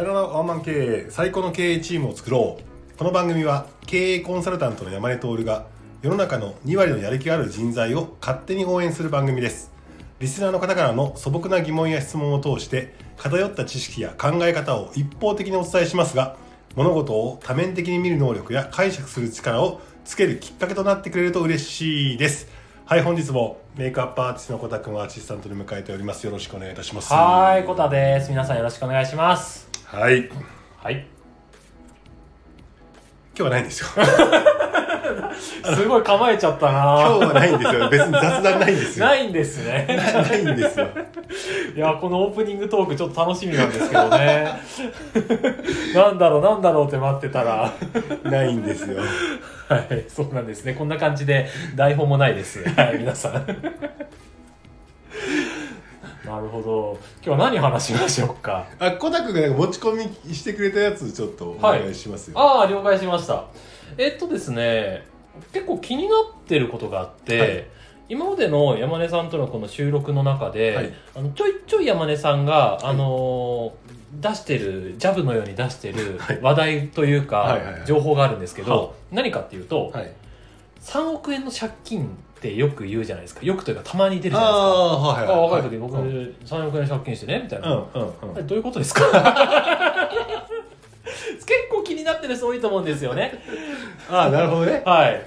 さよならワンマン経営最高の経営チームを作ろう。この番組は経営コンサルタントの山根徹が世の中の2割のやる気がある人材を勝手に応援する番組です。リスナーの方からの素朴な疑問や質問を通して偏った知識や考え方を一方的にお伝えしますが物事を多面的に見る能力や解釈する力をつけるきっかけとなってくれると嬉しいです。はい本日もメイクアップアーティストのコタ君をアシスタントに迎えております。よろしくお願いいたします。はい、コタです。皆さんよろしくお願いします。はい今はい。日はないんですよ すごい構えちゃったな今日はないんですよ別に雑談ないんですよないんですね。なないんですよいや、このオープニングトークちょっと楽しみなんですけどね。なんだろう、なんだろうって待ってたら。ないんですよはい、そうなんですね。こんな感じで台本もないです。はい、皆さん。なるほど。今日は何話しましょうか？あコタ君がなんか持ち込みしてくれたやつちょっとお願いしますよ、ああ、了解しました。えっとですね、結構気になってることがあって、はい。今までの山根さんとのこの収録の中で、はい。あのちょいちょい山根さんが、あのー出してる、ジャブのように出してるはい。話題というか、はいはいはい。情報があるんですけど、は何かっていうと、はい。3億円の借金ってよく言うじゃないですか。よくというかたまに出るじゃないですか。ああはいはいあ若い時僕、うん。3億円借金してねみたいな、うんうん。うんどういうことですか？結構気になってる人多いと思うんですよね。ああなるほどね。はい。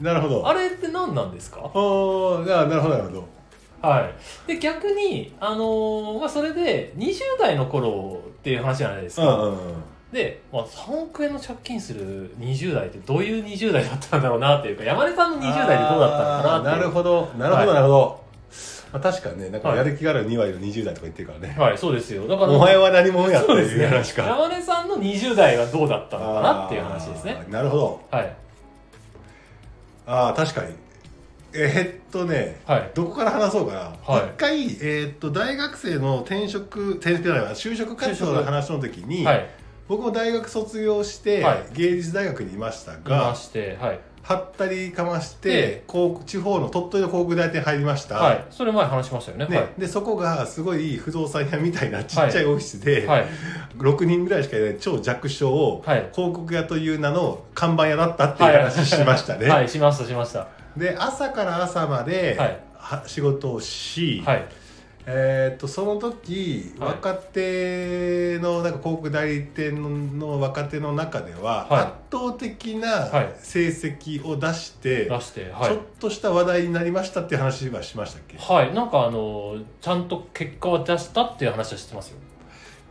なるほど。あれって何なんですか？おーあなるほどなるほど。はい。で逆にあのーまあそれで20代の頃っていう話じゃないですか、うんうんうんで、まあ、3億円の借金する20代ってどういう20代だったんだろうなっていうか山根さんの20代でどうだったのかなってなるほど。なるほどはい。なるほど、まあ、確かにねなんかはい。やる気がある2割の20代とか言ってるからね、はいそうですよ。だからお前は何者やっていう話か。山根さんの20代はどうだったのかなっていう話ですね。なるほど。はい。ああ確かに。えーっとねはい。どこから話そうかな、はい。一回、えーっと大学生の転職転職じゃないわ就職活動の話の時に、はい僕も大学卒業して、はい。芸術大学にいましたいがましてはい。はったりかましてでこう地方の鳥取の航空大手に入りました、はい。それ前話しましたよね。ね。でそこがすごい不動産屋みたいなちっちゃいオフィスで、はい。6人ぐらいしかいない超弱小、はい。広告屋という名の看板屋だったっていう話しましたね、はい。しましたしました。で朝から朝まで、はい。は仕事をし、はいえーっとその時、はい。若手のなんか広告代理店の若手の中では、はい。圧倒的なはい。成績を出して、出してはい。ちょっとした話題になりましたっていう話はしましたっけ？はい。なんかあのちゃんと結果は出したっていう話は知ってますよ。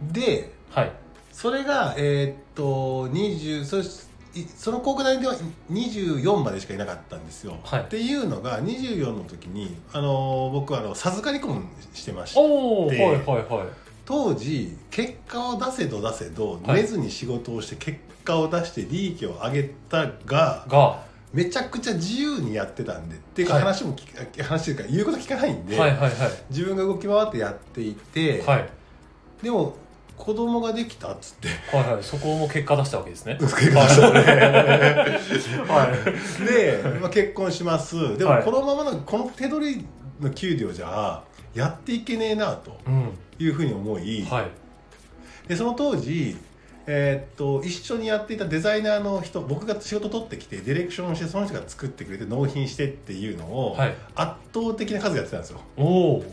ではい。それがえーっと20そいその広告代理店は24までしかいなかったんですよ、はい。っていうのが24の時にあの僕はあの授かり婚してまして。はいではいはい。当時結果を出せど出せどはい。寝ずに仕事をして結果を出して利益を上げたがが。めちゃくちゃ自由にやってたんで。っていうかはい。話も聞か、話というか言うこと聞かないんで、はいはいはい。自分が動き回ってやっていて、はい。でも子供ができたっつって。はいはいそこも結果出したわけですね。結婚したね。はい。で、まあ、結婚します。でもはい。このままのこの手取りの給料じゃやっていけねえなとうん。いうふうに思い、はい。でその当時えーっと一緒にやっていたデザイナーの人僕が仕事取ってきてディレクションをしてその人が作ってくれて納品してっていうのをはい。圧倒的な数やってたんですよ。おお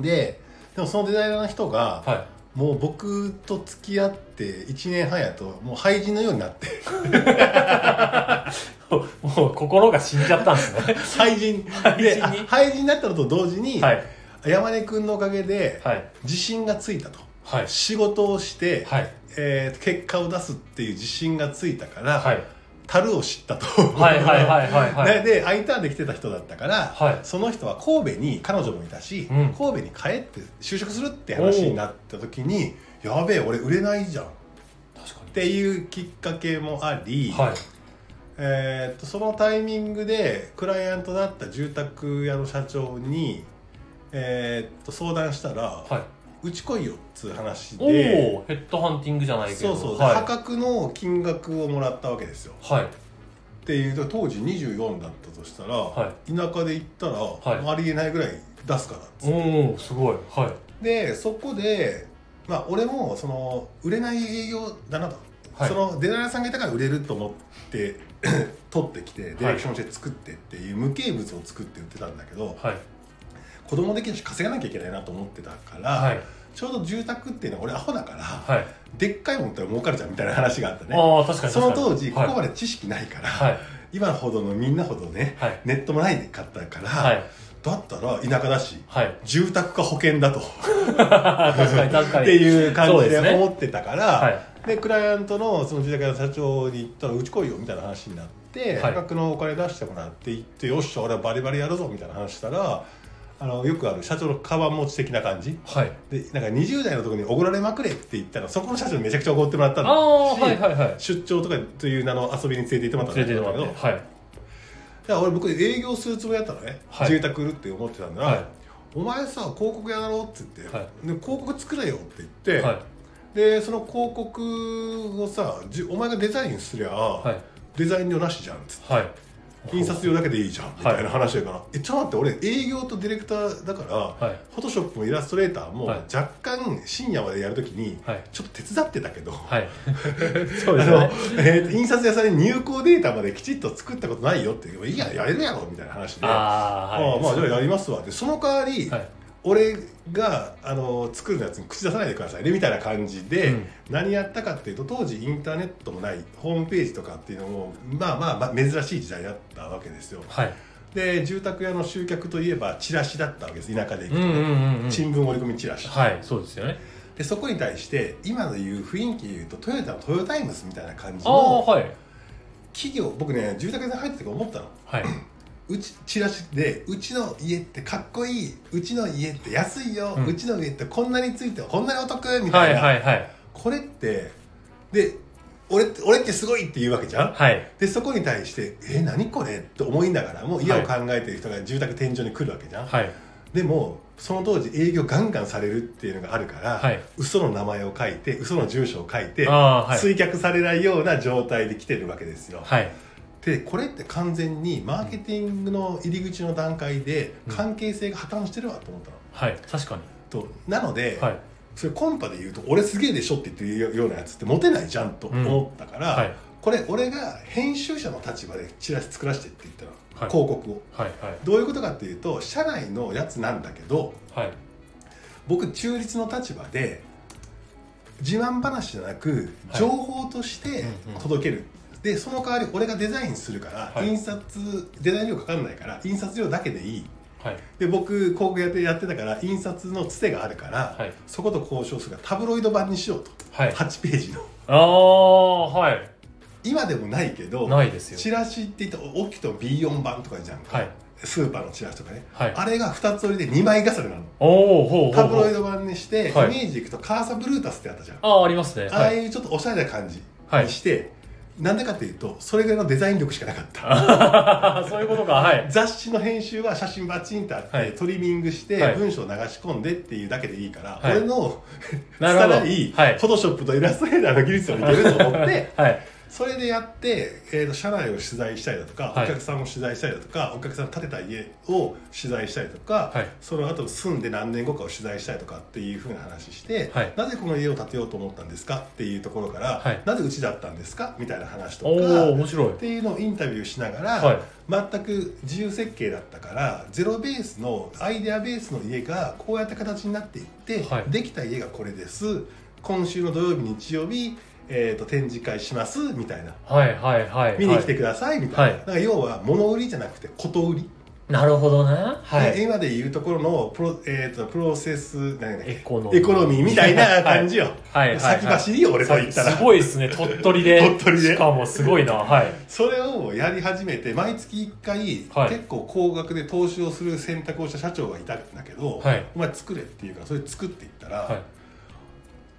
ででもそのデザイナーの人が、はいもう僕と付き合って1年半やともう廃人のようになって。もう心が死んじゃったんですね。廃人。廃人に？廃人になったのと同時に、はい。山根君のおかげではい。自信がついたと。はい。仕事をして、はい。えー結果を出すっていう自信がついたから、はい樽を知ったと、はいはいはいはいはい。でで I ターンで来てた人だったから、はい。その人は神戸に彼女もいたし、うん。神戸に帰って就職するって話になった時にやべえ俺売れないじゃん。っ確かていうきっかけもあり、にはい。えーっとそのタイミングでクライアントだった住宅屋の社長に、えーっと相談したら、はいうち来いよっつう話おで。おヘッドハンティングじゃないけど。そうそう、ではい。破格の金額をもらったわけですよ。はい。っていうと当時24だったとしたら、は田舎で行ったら、はい。ありえないぐらい出すからっつって。おおすごい。はい。でそこでまあ俺もその売れない営業だなと、はい。そのデザイナーさんがいたから売れると思って 取ってきてディレクションして作ってっていう無形物を作って売ってたんだけど、はい子供できるし稼がなきゃいけないなと思ってたから、はい。ちょうど住宅っていうのは俺アホだから、はい。でっかいもんって儲かるじゃんみたいな話があったね。ああ確かにその当時ここまで知識ないから、はい。今ほどのみんなほどね、はい。ネットもないかったから、はい。だったら田舎だしはい。住宅か保険だと確かに確かに。っていう感じで思ってたからはい。でクライアントのその住宅屋の社長に言ったらうち来いよみたいな話になってはい。価格のお金出してもらって行ってよっしゃ俺はバリバリやるぞみたいな話したらあのよくある社長のカバン持ち的な感じ。はい。でなんか20代のところにおごられまくれって言ったらそこの社長にめちゃくちゃおごってもらったんあだあしはいはいはい。出張とかという名の遊びに連れて行ってもらったんだけど。はい。だから俺僕営業するつもりだったのね、はい。住宅売るって思ってたんだ、はい。お前さ広告やろうって言って、はい。で広告作れよって言って、はい。でその広告をさじお前がデザインすりゃ、はい。デザイン料なしじゃんっつって。はい印刷料だけでいいじゃんみたいな話だから、えちょっと待って俺営業とディレクターだから、はい。フォトショップもイラストレーターもはい。若干深夜までやるときにはい。ちょっと手伝ってたけど、はい。そうあのですね。えーと印刷屋さんに入稿データまできちっと作ったことないよって言ういいややれるやろみたいな話で。ああああはいまあじゃあやりますわ。でその代わり、はい俺があの作るやつに口出さないでくださいねみたいな感じで、うん。何やったかっていうと当時インターネットもないホームページとかっていうのもまあまあ、まあ、珍しい時代だったわけですよ。はい。で住宅屋の集客といえばチラシだったわけです田舎で行くと、うんうんうんうん。新聞折り込みチラシ。はいそうですよね。でそこに対して今の言う雰囲気で言うとトヨタのトヨタイムズみたいな感じああのはい。企業僕ね住宅屋さん入ってて思ったの。はいうちチラシでうちの家ってかっこいいうちの家って安いよ、ううんちの家ってこんなについてこんなにお得みはいたいな、はいはいこれってで俺って俺ってすごいって言うわけじゃん。はい。でそこに対して「え何これ?」って思いながらも家を考えてる人が住宅展示場に来るわけじゃん、はい。でもその当時営業ガンガンされるっていうのがあるから、はい。嘘の名前を書いて嘘の住所を書いて、ああはい。追脚されないような状態で来てるわけですよ、はいでこれって完全にマーケティングの入り口の段階でうん。関係性が破綻してるわと思ったの、はい確かに。となので、はい。それコンパで言うと俺すげえでしょって言ってるようなやつってモテないじゃんと思ったから、はい。これ俺が編集者の立場でチラシ作らせてって言ったの、はい。広告を。はいはい。どういうことかっていうと社内のやつなんだけどはい。僕中立の立場で自慢話じゃなくはい。情報としてうんうん。届ける、でその代わり俺がデザインするから、はい。印刷デザイン料かかんないから印刷料だけでいい。はい。で僕広告やってやってたから印刷のつてがあるから、はい。そこと交渉するからタブロイド版にしようと、はい。8ページの。ああはい。今でもないけどないですよ。チラシって言ったら大きくても B4 版とかじゃんか、はい。スーパーのチラシとかね、はい。あれが2つ折りで2枚重ねなの。おおほうほうタブロイド版にして、はい。イメージでいくとカーサブルータスってあったじゃん、ああありますね。ああはいいうちょっとおしゃれな感じはいにして、なんでかっていうとそれぐらいのデザイン力しかなかった。そういうことかはい。雑誌の編集は写真バチンとあって、はい。トリミングして、はい。文章を流し込んでっていうだけでいいから、はい。俺のなるほど。拙いはい。フォトショップとイラストレーターの技術をいけると思って はいそれでやって、えー、と社内を取材したりだとか、はい。お客さんを取材したりだとかお客さん建てた家を取材したりとか、はい。その後住んで何年後かを取材したりとかっていうふうな話して、はい。なぜこの家を建てようと思ったんですかっていうところから、はい。なぜうちだったんですかみたいな話とおかお面白い。っていうのをインタビューしながら、はい。全く自由設計だったからゼロベースのアイデアベースの家がこうやって形になっていって、はい。できた家がこれです。今週の土曜日日曜日、えー、と展示会しますみたいな。はいはいはい。見に来てくださいみたいな,、はい。だから要は物売りじゃなくてこと売り、なるほどね。はい。で今でいうところのプロ,、えー、とプロセスエコノミー。エコノミーみたいな 感じよ、はい。はいはい先走りよ俺と言ったら。すごいですね。鳥取で。鳥取で。しかもすごいな。はい。それをやり始めて毎月1回、はい。結構高額で投資をする選択をした社長がいたんだけど、はい。お前作れっていうからそれ作っていったら、はい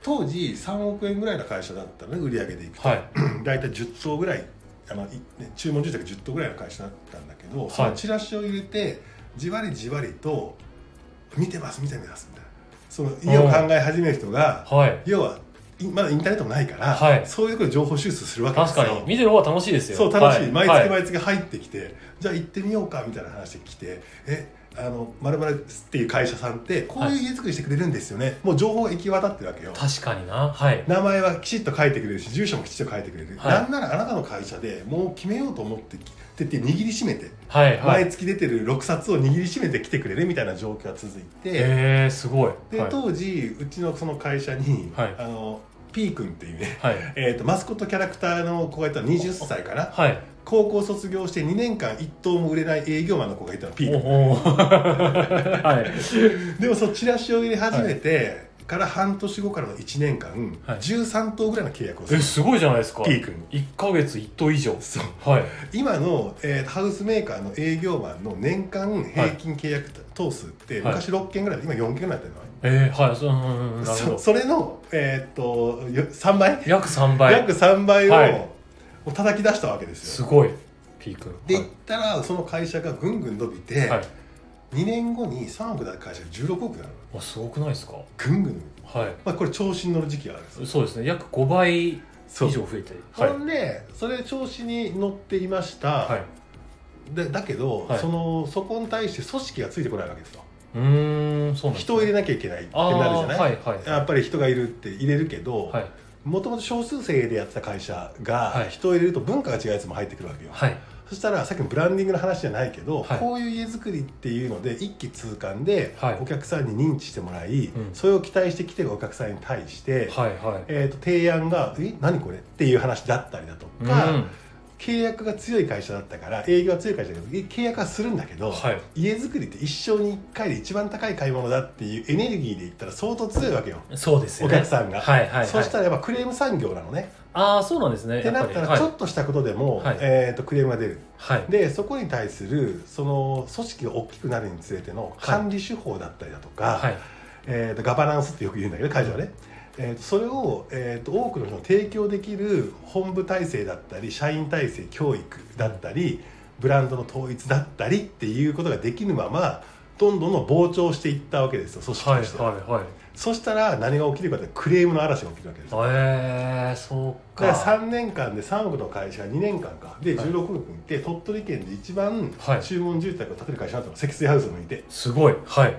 当時3億円ぐらいの会社だったのね売り上げでいくと、はい。大体10棟ぐらいあのいね注文住宅10棟ぐらいの会社だったんだけど、い。そのチラシを入れてじわりじわりと見てます見てますみたいな。その家を考え始める人がはい。要はいまだインターネットもないから、はい。そういうところで情報収集するわけですよ。確かに。見てる方が楽しいですよ。そう楽しい、は毎はい。月毎月入ってきて、じゃあ行ってみようかみたいな話で来てえあのまるまるっていう会社さんってこういう家作りしてくれるんですよね、もう情報が行き渡ってるわけよ。確かにな。はい。名前はきちっと書いてくれるし住所もきちっと書いてくれる、はい。なんならあなたの会社でもう決めようと思ってきてて握りしめて、はいはい。毎月出てる6冊を握りしめて来てくれるみたいな状況が続いて、えー、すごい。で、はい。当時うちのその会社に、はい。あの P 君っていうね、はい。えー、とマスコットキャラクターの子がいたの20歳かな。はい高校卒業して2年間一頭も売れない営業マンの子がいたのお はい。でもそのチラシを入れ始めて、から半年後からの1年間、はい。13頭ぐらいの契約をする。えすごいじゃないですか。P 君1か月1頭以上。そう。はい。今の、えーハウスメーカーの営業マンの年間平均契約頭数って、はい。昔6件ぐらいで今4件ぐらいになってるのね、えー、はい。そ, それの、えーっとよ3倍、約3倍。約3倍を、はいもう叩き出したわけですよ。すごい。P 君。で言ったらその会社がぐんぐん伸びて、はい。2年後に3億だった会社が16億になるのあすごくないですか？ぐんぐん。はい。まあ、これ調子に乗る時期があるんですよ。そうですね。約5倍以上増えて。ほんでそれ調子に乗っていました、はい。でだけど、はい。そのそこに対して組織がついてこないわけですよ。うーんそうなんです人を入れなきゃいけないってあなるじゃない、ーはいはい。やっぱり人がいるって入れるけどはいもともと少数生でやってた会社がはい。人を入れると文化が違うやつも入ってくるわけよ、はい。そしたらさっきのブランディングの話じゃないけど、はい。こういう家づくりっていうので一気通貫ではい。お客さんに認知してもらい、うん。それを期待してきてるお客さんに対して、はいはい。えー、と提案が「え何これ?」っていう話だったりだとか、うん契約が強い会社だったから営業が強い会社だけど契約はするんだけど、はい。家づくりって一生に1回で一番高い買い物だっていうエネルギーで言ったら相当強いわけよ、そうですよね。お客さんが、はいはいはい。そしたらやっぱクレーム産業なのね。ああそうなんですね。ってなったらちょっとしたことでも、はい。えー、とクレームが出る。はい。でそこに対するその組織が大きくなるにつれての管理手法だったりだとか、はい。えー、とガバナンスってよく言うんだけど会社はね、えー、とそれを、えー、と多くの人に提供できる本部体制だったり社員体制教育だったりブランドの統一だったりっていうことができぬままどんどん膨張していったわけですよ組織はいとして、はいはいそしたら何が起きるかってクレームの嵐が起きるわけですよ。えー、そうか。だから3年間で3億の会社が2年間か。で16億いて、鳥取県で一番はい。注文住宅を建てる会社だったの。積水ハウスもいて。すごい。はい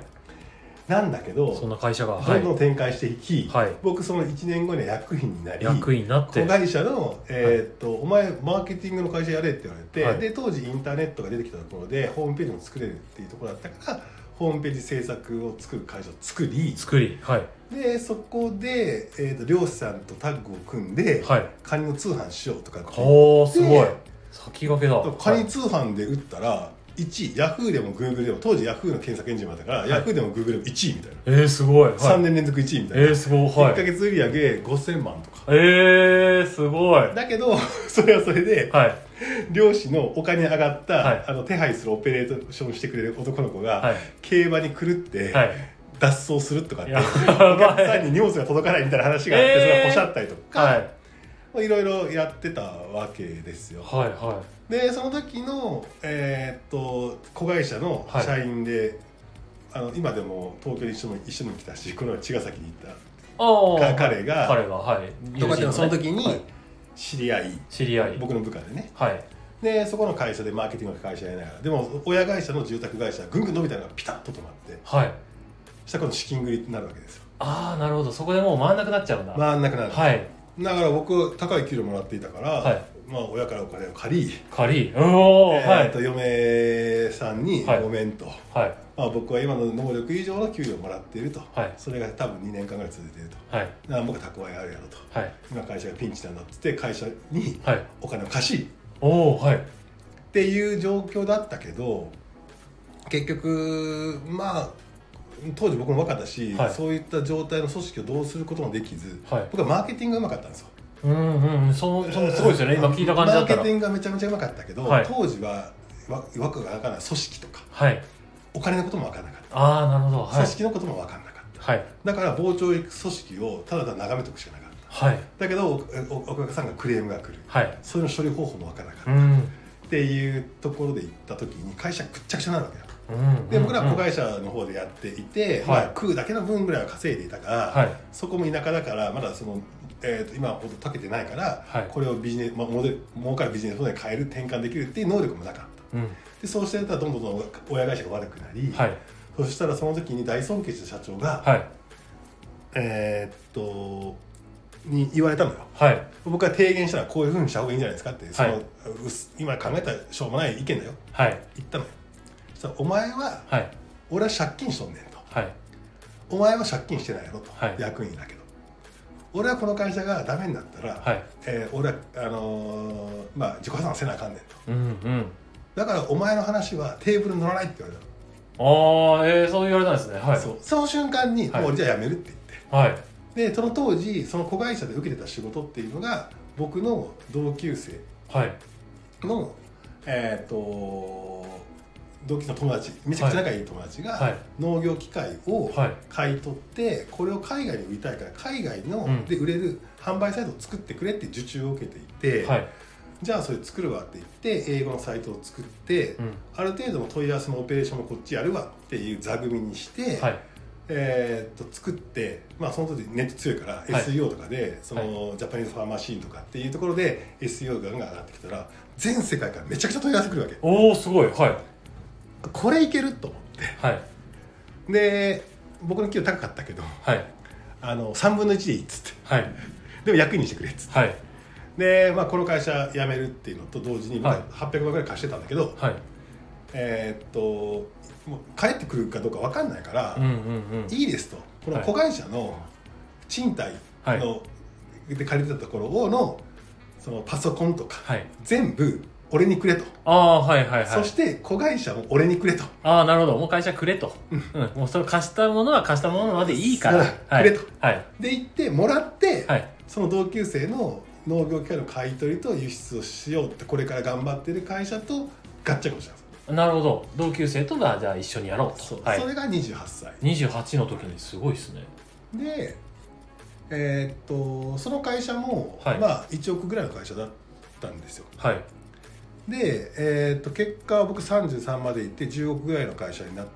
なんだけどそんな会社がどんどん展開していき、はい。僕その1年後には役員になり役員になって。子会社の、えーっとお前マーケティングの会社やれって言われて、はい。で当時インターネットが出てきたところでホームページも作れるっていうところだったからホームページ制作を作る会社を作り作りはい。でそこで、えー、と漁師さんとタッグを組んで、はい。カニの通販しようとかっておーすごい。で先駆けだ。カニ通販で売ったら1位ヤフーでもグーグルでも当時ヤフーの検索エンジンもあったから、い。ヤフーでもグーグルでも1位みたいな、えー、すごい、はい、3年連続1位みたいな、えー、すごい。1はい。か月売上5000万とか。えー、すごい。だけど それはそれで、はい。漁師のお金上がった、はい。あの手配するオペレーションしてくれる男の子が、はい。競馬に狂って、はい。脱走するとかってやお客さんに荷物が届かないみたいな話があって、えー。それがポシャったりとか、はい。ろいろやってたわけですよ。はいはでその時の、えーっと子会社の社員で、あの今でも東京に一緒に一緒に来たしこの前茅ヶ崎に行っいああか彼が彼がはい。たとかってその時はい。に知り合い、知り合い。僕の部下でね。はい。でそこの会社でマーケティングの会社やりながらでも親会社の住宅会社がぐんぐん伸びたのがピタッと止まって。はい。そしたらこの資金繰りになるわけですよ。ああなるほど。そこでもう回んなくなっちゃうんだ、回んなくなる、はい。だから僕高い給料もらっていたから、はいまあ、親からお金を借り、借り。えはい。ーと嫁さんにはい。ごめんと、はい。まあ、僕は今の能力以上の給料をもらっていると、はい。それが多分2年間ぐらい続いていると。はい。僕は蓄えあるやろと。はい。今会社がピンチなんだって会社にはい。お金を貸しおおはい。っていう状況だったけど結局まあ当時僕も若かったし、はい。そういった状態の組織をどうすることもできず、はい。僕はマーケティングがうまかったんですようんうんそのそのすごいですよね。今聞いた感じだったら。マーケティングがめちゃめちゃうまかったけど、はい。当時はわ枠が分からない組織とかはい。お金のことも分からなかった、ああなるほど。はい。組織のことも分からなかった。はい。だから傍聴組織をただただ眺めておくしかなかった。はい。だけどおおお客さんがクレームが来る。はい。そういうの処理方法も分からなかった、っうん。ていうところで行った時に会社ぐっちゃくちゃになるわけよ。うんで僕らは子はい会社の方でやっていて、はい。まあ、食うだけの分ぐらいは稼いでいたから、はい。そこも田舎だからまだその、えー、と今ほどたけてないから、はい。これをビジネス、まあ、モデル儲かるビジネスモデルに変える転換できるっていう能力もなかった。うん。でそうしてたらどんどん親会社が悪くなり、はい。そしたらその時に大尊敬した社長が、はい。えーっとに言われたのよ。はい。僕は提言したらこういうふうにした方がいいんじゃないですかって、そのはい今考えたらしょうもない意見だよ。はい。言ったのよ。そしたらお前ははい。俺は借金しとんねんと。はい。お前は借金してないやろと、はい。役員だけど俺はこの会社がダメになったら、はい。えー俺はあのーまあ自己破産せなあかんねんと。うんうん。だからお前の話はテーブルに乗らないって言われたああえー、そう言われたんですね。はい。の、そう。その瞬間に、はい。もう俺じゃあ辞めるって言って。はい。でその当時その子会社で受けてた仕事っていうのが僕の同級生はい。のえっ、と同級生の友達めちゃくちゃ仲いい友達が、はい。農業機械をはい買い取ってこれを海外に売りたいから海外の、うん。で売れる販売サイトを作ってくれって受注を受けていて、はい。じゃあそれ作るわって言って英語のサイトを作って、うん。ある程度の問い合わせのオペレーションもこっちやるわっていう座組にして、はい。えーっと作って、まあ、その時ネット強いから、い。SEO とかでその、ジャパニーズファーマシーンとかっていうところで SEO が上がってきたら全世界からめちゃくちゃ問い合わせくるわけ。おおすごい。はいこれいけると思っはい。てで僕の給料高かったけどはい。あの3分の1でいいっつって。はい。でも役員にしてくれっつって。はい。で、まあ、この会社辞めるっていうのと同時に、まはい。あ、800万ぐらい貸してたんだけど、はい。えーっともう帰ってくるかどうか分かんないから、うんうんうん。いいですと。この子会社の賃貸の、で借りてたところをのそのパソコンとかはい。全部俺にくれと、ああはいはいはい。そして子会社も俺にくれと。ああなるほど。もう会社くれと、うん、もうそれ貸したものは貸したものまでいいから。はい。くれと。はい。で行ってもらって、はい。その同級生の農業機械の買い取りと輸出をしようってこれから頑張ってる会社とガッチャンコしたんです。なるほど。同級生とはじゃあ一緒にやろうと。そう、はい。それが28歳。28の時にすごいですね。でえーっとその会社も、はい。まあ1億ぐらいの会社だったんですよ。はいで、えー、と結果は僕33まで行って10億ぐらいの会社になっ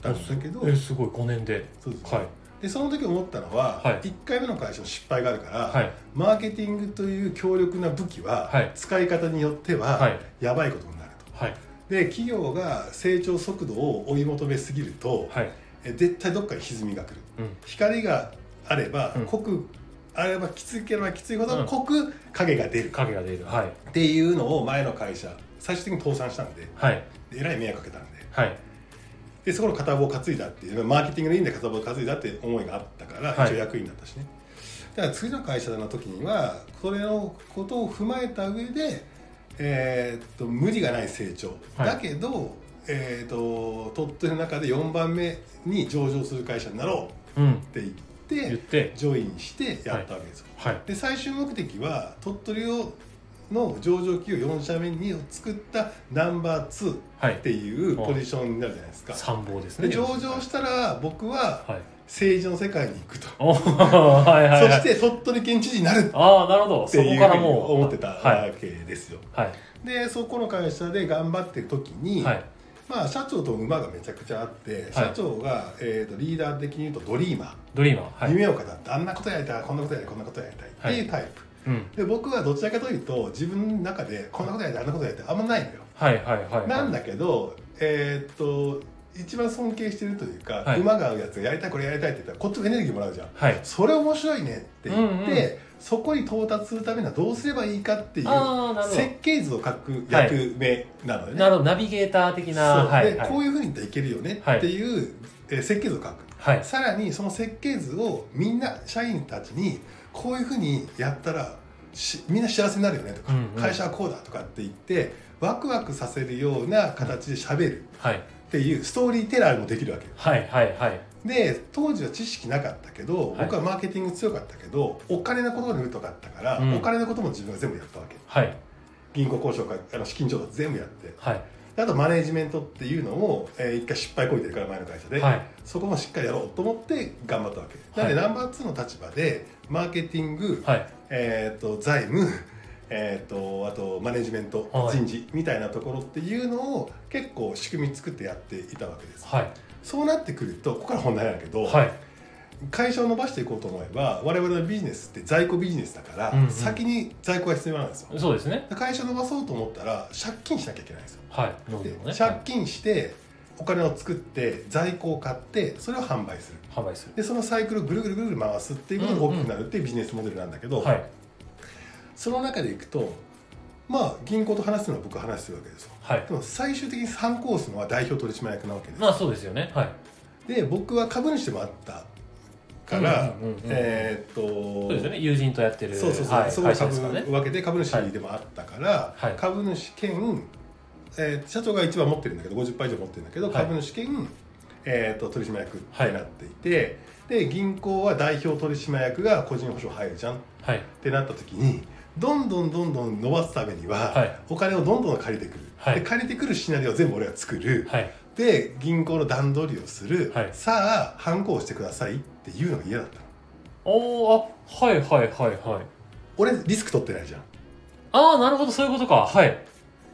たんだけどえすごい5年で。そうですはい。でその時思ったのは、はい。1回目の会社の失敗があるから、はい。マーケティングという強力な武器は、はい。使い方によっては、はい。やばいことになると。はい。で企業が成長速度を追い求めすぎると、はい。え絶対どっかに歪みが来る。うん。光があれば、うん。濃くあればきつければきついほうん。ど濃く影が出る。影が出る。はい。っていうのを前の会社最終的に倒産したんではい。えらい迷惑かけたんで。はい。でそこの片棒を担いだっていうマーケティングの意味で片棒を担いだって思いがあったから、はい。一応役員だったしね。だから次の会社の時にはそれのことを踏まえた上で、えーっと無理がない成長、はい。だけど、えーっと鳥取の中で4番目に上場する会社になろううん。って言っってジョインしてやったわけですよ、はい。で最終目的は鳥取をの上場企業4社目にを作ったナンバー2はい。っていうポジションになるじゃないですか、参謀ですね。で上場したら僕ははい。政治の世界に行くと、おはいはいはい。そして鳥取県知事になるっああなるほど。そこていうふうにからもう思ってたはいわけですよ、はい。でそこの会社で頑張ってる時に、はいまあ、社長と馬がめちゃくちゃあって、社長が、えー、とリーダー的に言うとドリーマー、ドリーマーはい。夢を語ってあんなことやりたいこんなことやりたいこんなことやりたいっていうタイプ、うん。で僕はどちらかというと自分の中でこんなことやりたいあんなことやりたいあんまないのよ、はいはいはいはい。なんだけどえーっと一番尊敬してるというか、はい。馬が合うやつがやりたいこれやりたいって言ったらこっちもエネルギーもらうじゃん。はい。それ面白いねって言って、うんうんそこに到達するためにはどうすればいいかっていう設計図を書く役目なのよね、なるほど。ナビゲーター的な。でこういうふうにいったらいけるよねっていう、えー設計図を書く。はい。さらにその設計図をみんな社員たちにこういうふうにやったらしみんな幸せになるよねとか、うんうん。会社はこうだとかって言ってワクワクさせるような形で喋るはい。っていうストーリーテラーもできるわけはいはいはいで当時は知識なかったけどはい。僕はマーケティング強かったけど、お金のことに疎かったから、うん。お金のことも自分が全部やったわけ。はい。銀行交渉からあの資金調達全部やって。はい。であとマネージメントっていうのを、えー一回失敗こいてるから前の会社で、はい。そこもしっかりやろうと思って頑張ったわけ。なので、はいナンバー2の立場でマーケティング、はい。えー、と財務えー、とあとマネジメント、はい。人事みたいなところっていうのを結構仕組み作ってやっていたわけです、はいそうなってくるとここから本題なんだけど、はい。会社を伸ばしていこうと思えば我々のビジネスって在庫ビジネスだから、うんうん。先に在庫が必要なんですよ。そうですね。会社伸ばそうと思ったら借金しなきゃいけないんですよ。はい。ね。借金してお金を作って在庫を買ってそれを販売する。販売する。でそのサイクルをぐるぐるぐるぐる回すっていうことが大きくなるっていうビジネスモデルなんだけど、はい。その中でいくとまあ銀行と話すのは僕は話してるわけですよ。はい。でも最終的に反抗すのは代表取締役なわけです。まあそうですよね。はい。で僕は株主でもあったから、えーっとそうですよね。友人とやってるそうそうそう、はい、そこ株会社ですからね。分けて株主でもあったから、はい。株主兼、えー社長が一番持ってるんだけど50%以上持ってるんだけど、はい。株主兼、えー、と取締役ってなっていて、で銀行は代表取締役が個人保証入るじゃんっはい。てなった時にどんどんどんどん伸ばすためには、はい。お金をどんどん借りてくる、はい。で借りてくるシナリオを全部俺が作る、はい。で銀行の段取りをする、はい。さあ反抗してくださいっていうのが嫌だったの。おーあはいはいはいはい。俺リスク取ってないじゃん。ああなるほどそういうことか。はい。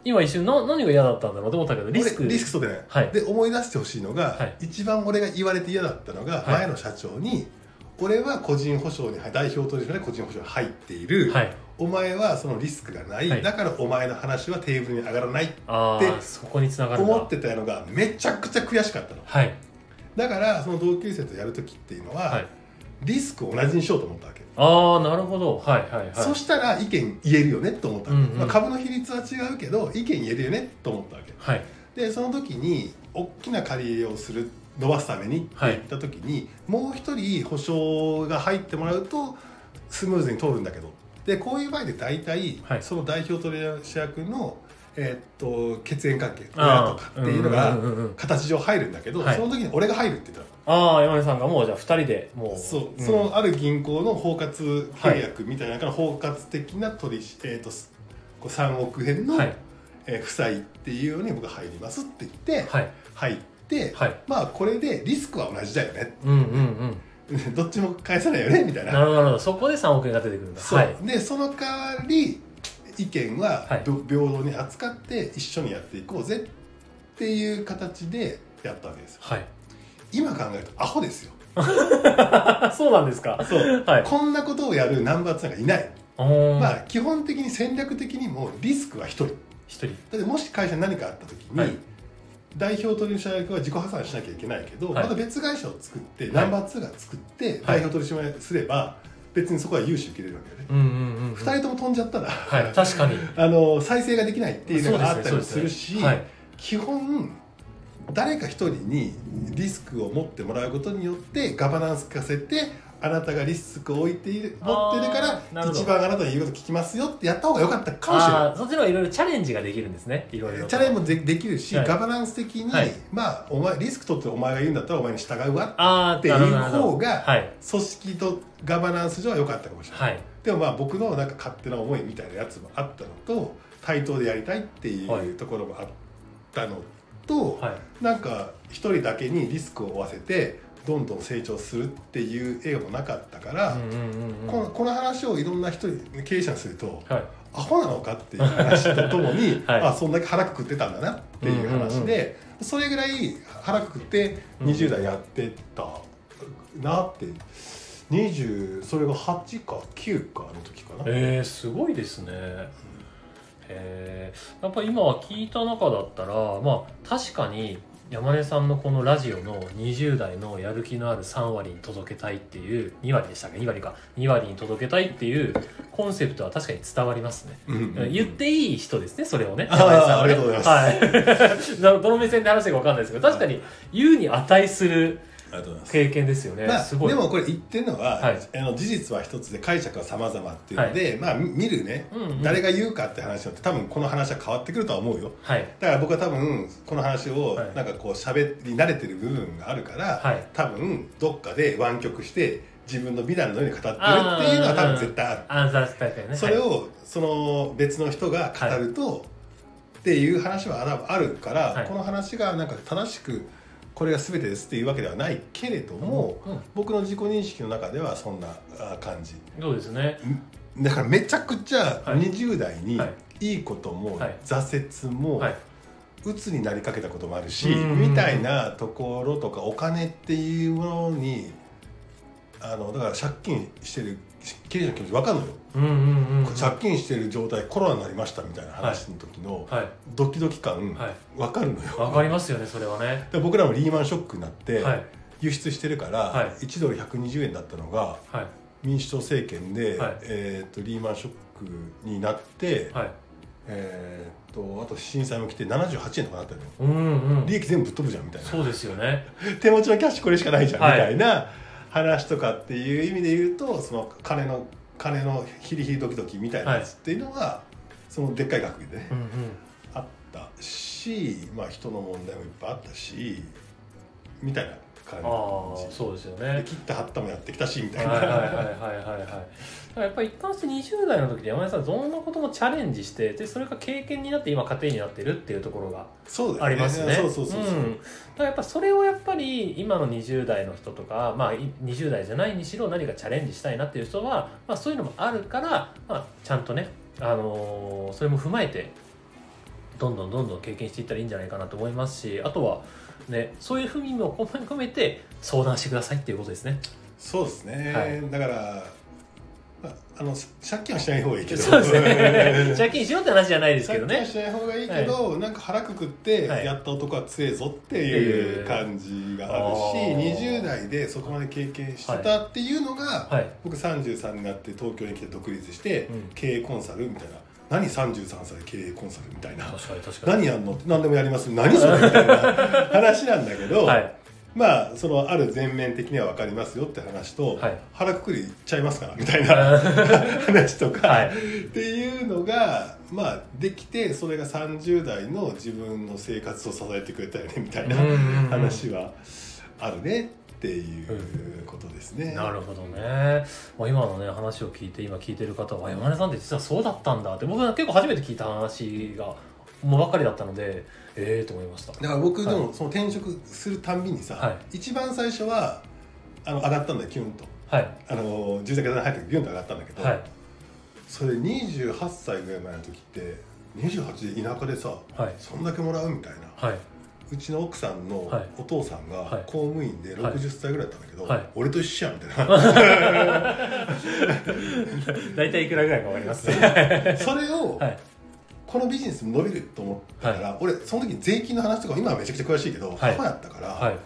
今一瞬な何が嫌だったんだろうと思ったけどリスク。俺リスク取ってない、はい。で思い出してほしいのが、はい。一番俺が言われて嫌だったのが、はい。前の社長に俺は個人保証に代表取締役で個人保証に入っている、はい。お前はそのリスクがない、はい。だからお前の話はテーブルに上がらないあであそこにつながる思ってたのがめちゃくちゃ悔しかったの。はい。だからその同級生とやる時っていうのは、はい。リスクを同じにしようと思ったわけ、ああなるほど。はいはいはい。そしたら意見言えるよねと思ったわけ、うんうん。まあ、株の比率は違うけど意見言えるよねと思ったわけ。はい。でその時に大きな借り入れをする伸ばすためにって言った時に、もう一人保証が入ってもらうとスムーズに通るんだけど。でこういう場合で大体、はい。その代表取締役の、えーっと血縁関係とかっていうのが形上入るんだけど、はい。その時に俺が入るって言ったああ山根さんがもうじゃあ2人でものう。そう、ん。そのある銀行の包括契約みたいなから包括的な取り、えーっとこう3億円の、はい。えー負債っていうのに僕が入りますって言って、はい。入って、はい。まあこれでリスクは同じだよね。うんうんうん。どっちも返さないよねみたいな。なるほどそこで3億円が出てくるんだ。そう、はい。でその代わり意見は平等に扱って一緒にやっていこうぜっていう形でやったわけですよ。はい。今考えるとアホですよ。あ そうなんですか。そう。はい。こんなことをやるナンバー2がいない、まあ基本的に戦略的にもリスクは1人。だ一人。ってもし会社に何かあった時に、はい代表取締役は自己破産しなきゃいけないけど、はい。また別会社を作って、いナンバー2が作って代表取締役すれば、別にそこは融資受けれるわけよね、うんうんうんうん。2人とも飛んじゃったら、はい確かに。あの再生ができないっていうのがあったりもするし、ですねはい。基本誰か一人にリスクを持ってもらうことによってガバナンス化せてあなたがリスクを置いている持ってるから一番あなたの言うこと聞きますよってやった方が良かったかもしれない。そっちのいろいろチャレンジができるんですね。いろいろと。チャレンジもでできるし、はい。ガバナンス的に、はい。まあお前リスク取ってお前が言うんだったらお前に従うわっていう方がはい。組織とガバナンス上は良かったかもしれない、はい。でもまあ僕のなんか勝手な思いみたいなやつもあったのと対等でやりたいっていうところもあったのと、はい。なんか一人だけにリスクを負わせてどんどん成長するっていう映画もなかったから、うんうんうんうん。このこの話をいろんな人に経営者にするとはい。アホなのかっていう話とともに、はい。あそんだけ腹くくってたんだなっていう話で、それぐらい腹くくって20代やってたなって20それが8か9かの時かな。えー、すごいですね。えー、やっぱり今は聞いた中だったらまあ確かに山根さんのこのラジオの20代のやる気のある3割に届けたいっていう2割でしたっけ？2割か。2割に届けたいっていうコンセプトは確かに伝わりますね。うんうんうん。言っていい人ですねそれをね。山根さんはねありがとうござはい。どどの目線で話してるか分かんないですけど確かに言うに値するありがとうございます。経験ですよね、まあ、すごい。でもこれ言ってるのは、はい。あの事実は一つで解釈は様々っていうので、まあみ見るね、うんうん。誰が言うかって話によって多分この話は変わってくるとは思うよ。はい。だから僕は多分この話をはい。なんかこう喋り慣れてる部分があるから、はい。多分どっかで湾曲して自分の美談のように語ってるっていうのは多分絶対ある。ね。それをその別の人が語ると、っていう話はああるから、はい。この話がなんか正しくこれが全てですっていうわけではないけれども、うん僕の自己認識の中ではそんなあ感じ。そうですね。だからめちゃくちゃはい20代にはい。いいこともはい。挫折も、はい。鬱になりかけたこともあるし、うん。みたいなところとかお金っていうものにあのだから借金してる経営者の気持ち分かるのよ、うんうんうん借金してる状態コロナになりましたみたいな話の時のはい。ドキドキ感、はい。分かるのよ。わかりますよねそれはね。で僕らもリーマンショックになって、はい。輸出してるから、はい。1ドル120円だったのがはい。民主党政権で、はい。えー、とリーマンショックになって、はい。えー、とあと震災も来て78円とかなったのよ。うんうん。利益全部ぶっ飛ぶじゃんみたいな。そうですよね。手持ちのキャッシュこれしかないじゃん、はい。みたいな話とかっていう意味で言うとその金の金のヒリヒリドキドキみたいなやつっていうのは、そのでっかい額でね、うんうん。あったし、まあ、人の問題もいっぱいあったしみたいな感ああじ。そうですよでね切った貼ったもやってきたしみたいな、はいはいはいはいはいはいだからやっぱり一貫して20代の時で山根さんどんなこともチャレンジしてでそれが経験になって今家庭になってるっていうところがありますね。そうそうそうそう、ん。だからやっぱそれをやっぱり今の20代の人とか、まあ、い20代じゃないにしろ何かチャレンジしたいなっていう人は、まあ、そういうのもあるから、まあ、ちゃんとね、あのーそれも踏まえてどんどんどんどん経験していったらいいんじゃないかなと思いますしあとは、ね、そういう意味も込めて相談してくださいっていうことですね。そうですね、はい。だから、まあ、あの借金はしない方がいいけど。ね。借金しようって話じゃないですけどね。借金は。しない方がいいけど、なんか腹くくってはい。やった男は強えぞっていう感じがあるし、えー。20代でそこまで経験してたっていうのが、はい。僕33になって東京に来て独立して、うん。経営コンサルみたいな何33歳で経営コンサルみたいな。何やんの？って何でもやります。何それみたいな話なんだけど、はい。まあそのある全面的には分かりますよって話と、はい。腹くくりちゃいますからみたいな 話とか、はい。っていうのがまあできてそれが30代の自分の生活を支えてくれたよねみたいな話はあるねっていうことですね。なるほどね、まあ、今のね話を聞いて今聞いてる方は山根さんって実はそうだったんだ。って僕は結構初めて聞いた話がもうばっかりだったのでええと思いました。だから僕ではもその転職するたんびにさ、は一番最初はあの上がったんだよキュンと。はい。あの住宅に入ってギュンと上がったんだけど、はい。それ28歳ぐらい前の時って28で田舎でさはい。そんだけもらうみたいな。はいうちの奥さんのはい。お父さんがはい。公務員ではい。60歳ぐらいだったんだけど、はい。俺と一緒やみたいな。大体いくらぐらいかわかります？ねそれを、はい。このビジネス伸びると思ったから、俺その時税金の話とか今はめちゃくちゃ詳しいけど、はい。母やったから、はい。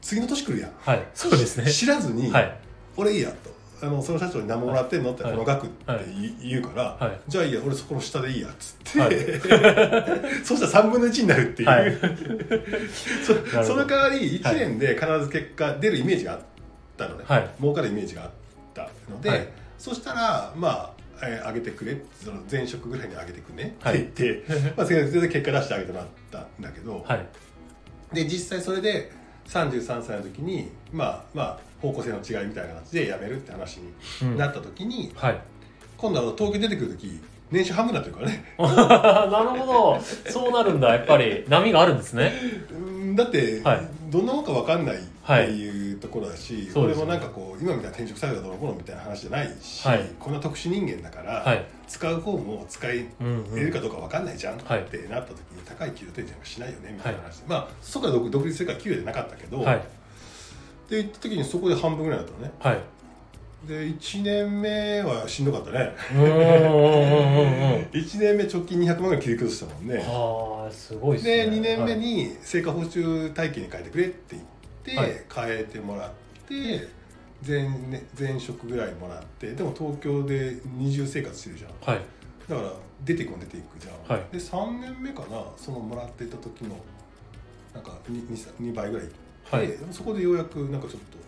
次の年来るやん。はい。そうですね。知らずに、はい。俺いいやとあのその社長に何ももらってんのって、はい。この額ってはい。言,、言うから、はい。じゃあいいや俺そこの下でいいやっつって、はい。そしたら3分の1になるっていう、はい。そその代わり1年で必ず結果出るイメージがあったのね、はい。儲かるイメージがあったので、はい。そしたらまあえー上げてくれその前職ぐらいに上げてくねってはい。言って、まあ、それで結果出してあげてもらったんだけど、はい。で実際それで33歳の時にまあまあ方向性の違いみたいな形で辞めるって話うん。になった時に、はい。今度は東京出てくる時年収半分になってるからね。なるほど。そうなるんだ。やっぱり波があるんですね。うんだって、はい。どんなもんか分かんないっていうところだし、ね。俺もなんかこう今みたいな転職されたどうのこうのみたいな話じゃないし、はい。こんな特殊人間だから、はい。使う方も使いるかどうか分かんないじゃん、はいってなった時に高い給料提示なんかしないよねみたいな話で、まあそこから独独立するから給料じゃなかったけど、はいで行った時にそこで半分ぐらいだったのね。はい。で1年目はしんどかったね。うんうんうんうんうん。1年目直近200万ぐらい切り崩したもんね。はあすごいですね。で2年目はい。に成果報酬体系に変えてくれって言って、はい。変えてもらって前,、ね、前職ぐらいもらってでも東京で二重生活してるじゃん。はい。だから出ていくも出ていくじゃん、はい。で3年目かなそのもらっていた時のなんか 2, 2, 倍ぐらいはい。そこでようやくなんかちょっと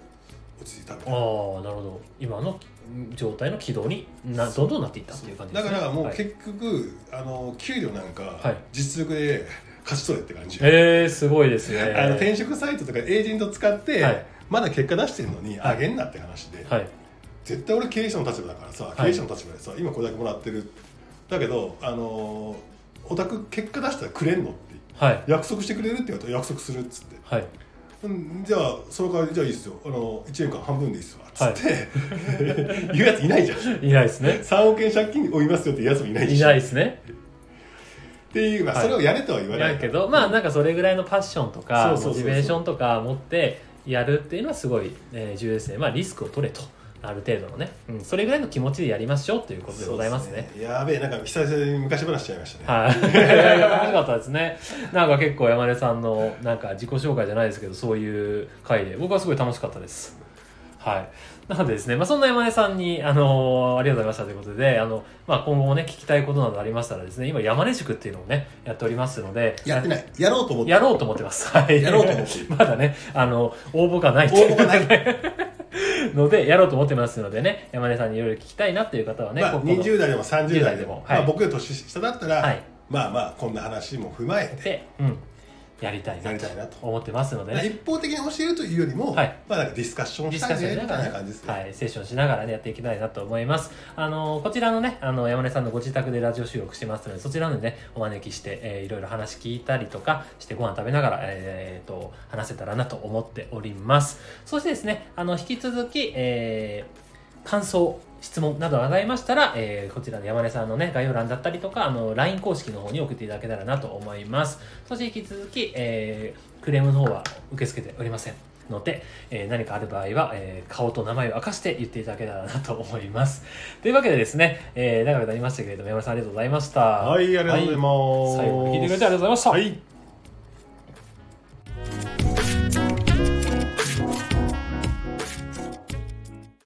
落ち着いたみたいな。ああなるほど。今の状態の軌道になどんどんなっていったっていう感じですね。だからもうはい。結局、あの給料なんかはい。実力で 勝ち取れって感じ、えー、すごいですね。あの転職サイトとかエージェント使って、はい。まだ結果出してるのにあげんなって話で、はい。絶対俺経営者の立場だからさい。経営者の立場でさ、今これだけもらってる。だけどあのオタク結果出したらくれんのって。はい。約束してくれるって言われたら約束するっつって、はいうん、じゃあその代わりじゃあいいっすよ。あの1年間半分でいいっすわ。っつって、言うやついないじゃん。いないですね。3億円借金負いますよって言うやつもいないしいないですね。っていう、まあ、はい。それをやれとは言わない。やけどまあなんかそれぐらいのパッションとかモチベーションとか持ってやるっていうのはすごい、えー重要ですね。まあリスクを取れとある程度のね、うん、それぐらいの気持ちでやりましょうということでございますね。そうですやべえなんか久々に昔話しちゃいましたね、はい、楽しかったですね。なんか結構山根さんのなんか自己紹介じゃないですけど、そういう回で。僕はすごい楽しかったです。はい。なのでですね、まあ、そんな山根さんに、あのーありがとうございましたということで、あの、まあ、今後もね、聞きたいことなどありましたらですね、今山根塾っていうのをね、やっておりますので、やってない。やろうと思ってやろうと思ってます。はい。やろうと思って まだね、あの、応募がない応募がない ので、やろうと思ってますのでね、山根さんにいろいろ聞きたいなっていう方はね、まあ、ここの20代でも30 20代代でも、はい。まあ、僕より年下だったら、はい。まあまあこんな話も踏まえて。で、うん、やりたいなと思ってますので。ね、一方的に教えるというよりも、はい。まあなんかディスカッションしたいねみたいながら、な感じですね、はい、セッションしながらね、やっていきたいなと思います。あの、こちらのね、あの、山根さんのご自宅でラジオ収録してますので、そちらのでね、お招きして、えーいろいろ話聞いたりとかして、ご飯食べながら、えー、と、話せたらなと思っております。そしてですね、あの、引き続き、えー感想、質問などございましたら、えーこちらの山根さんのね、概要欄だったりとか、あの、LINE 公式の方に送っていただけたらなと思います。そして引き続き、えークレームの方は受け付けておりませんので、えー何かある場合は、えー顔と名前を明かして言っていただけたらなと思います。というわけでですね、えー長くなりましたけれども、山根さんありがとうございました。はいありがとうございます、はい最後まで聞いてくれてありがとうございました。はい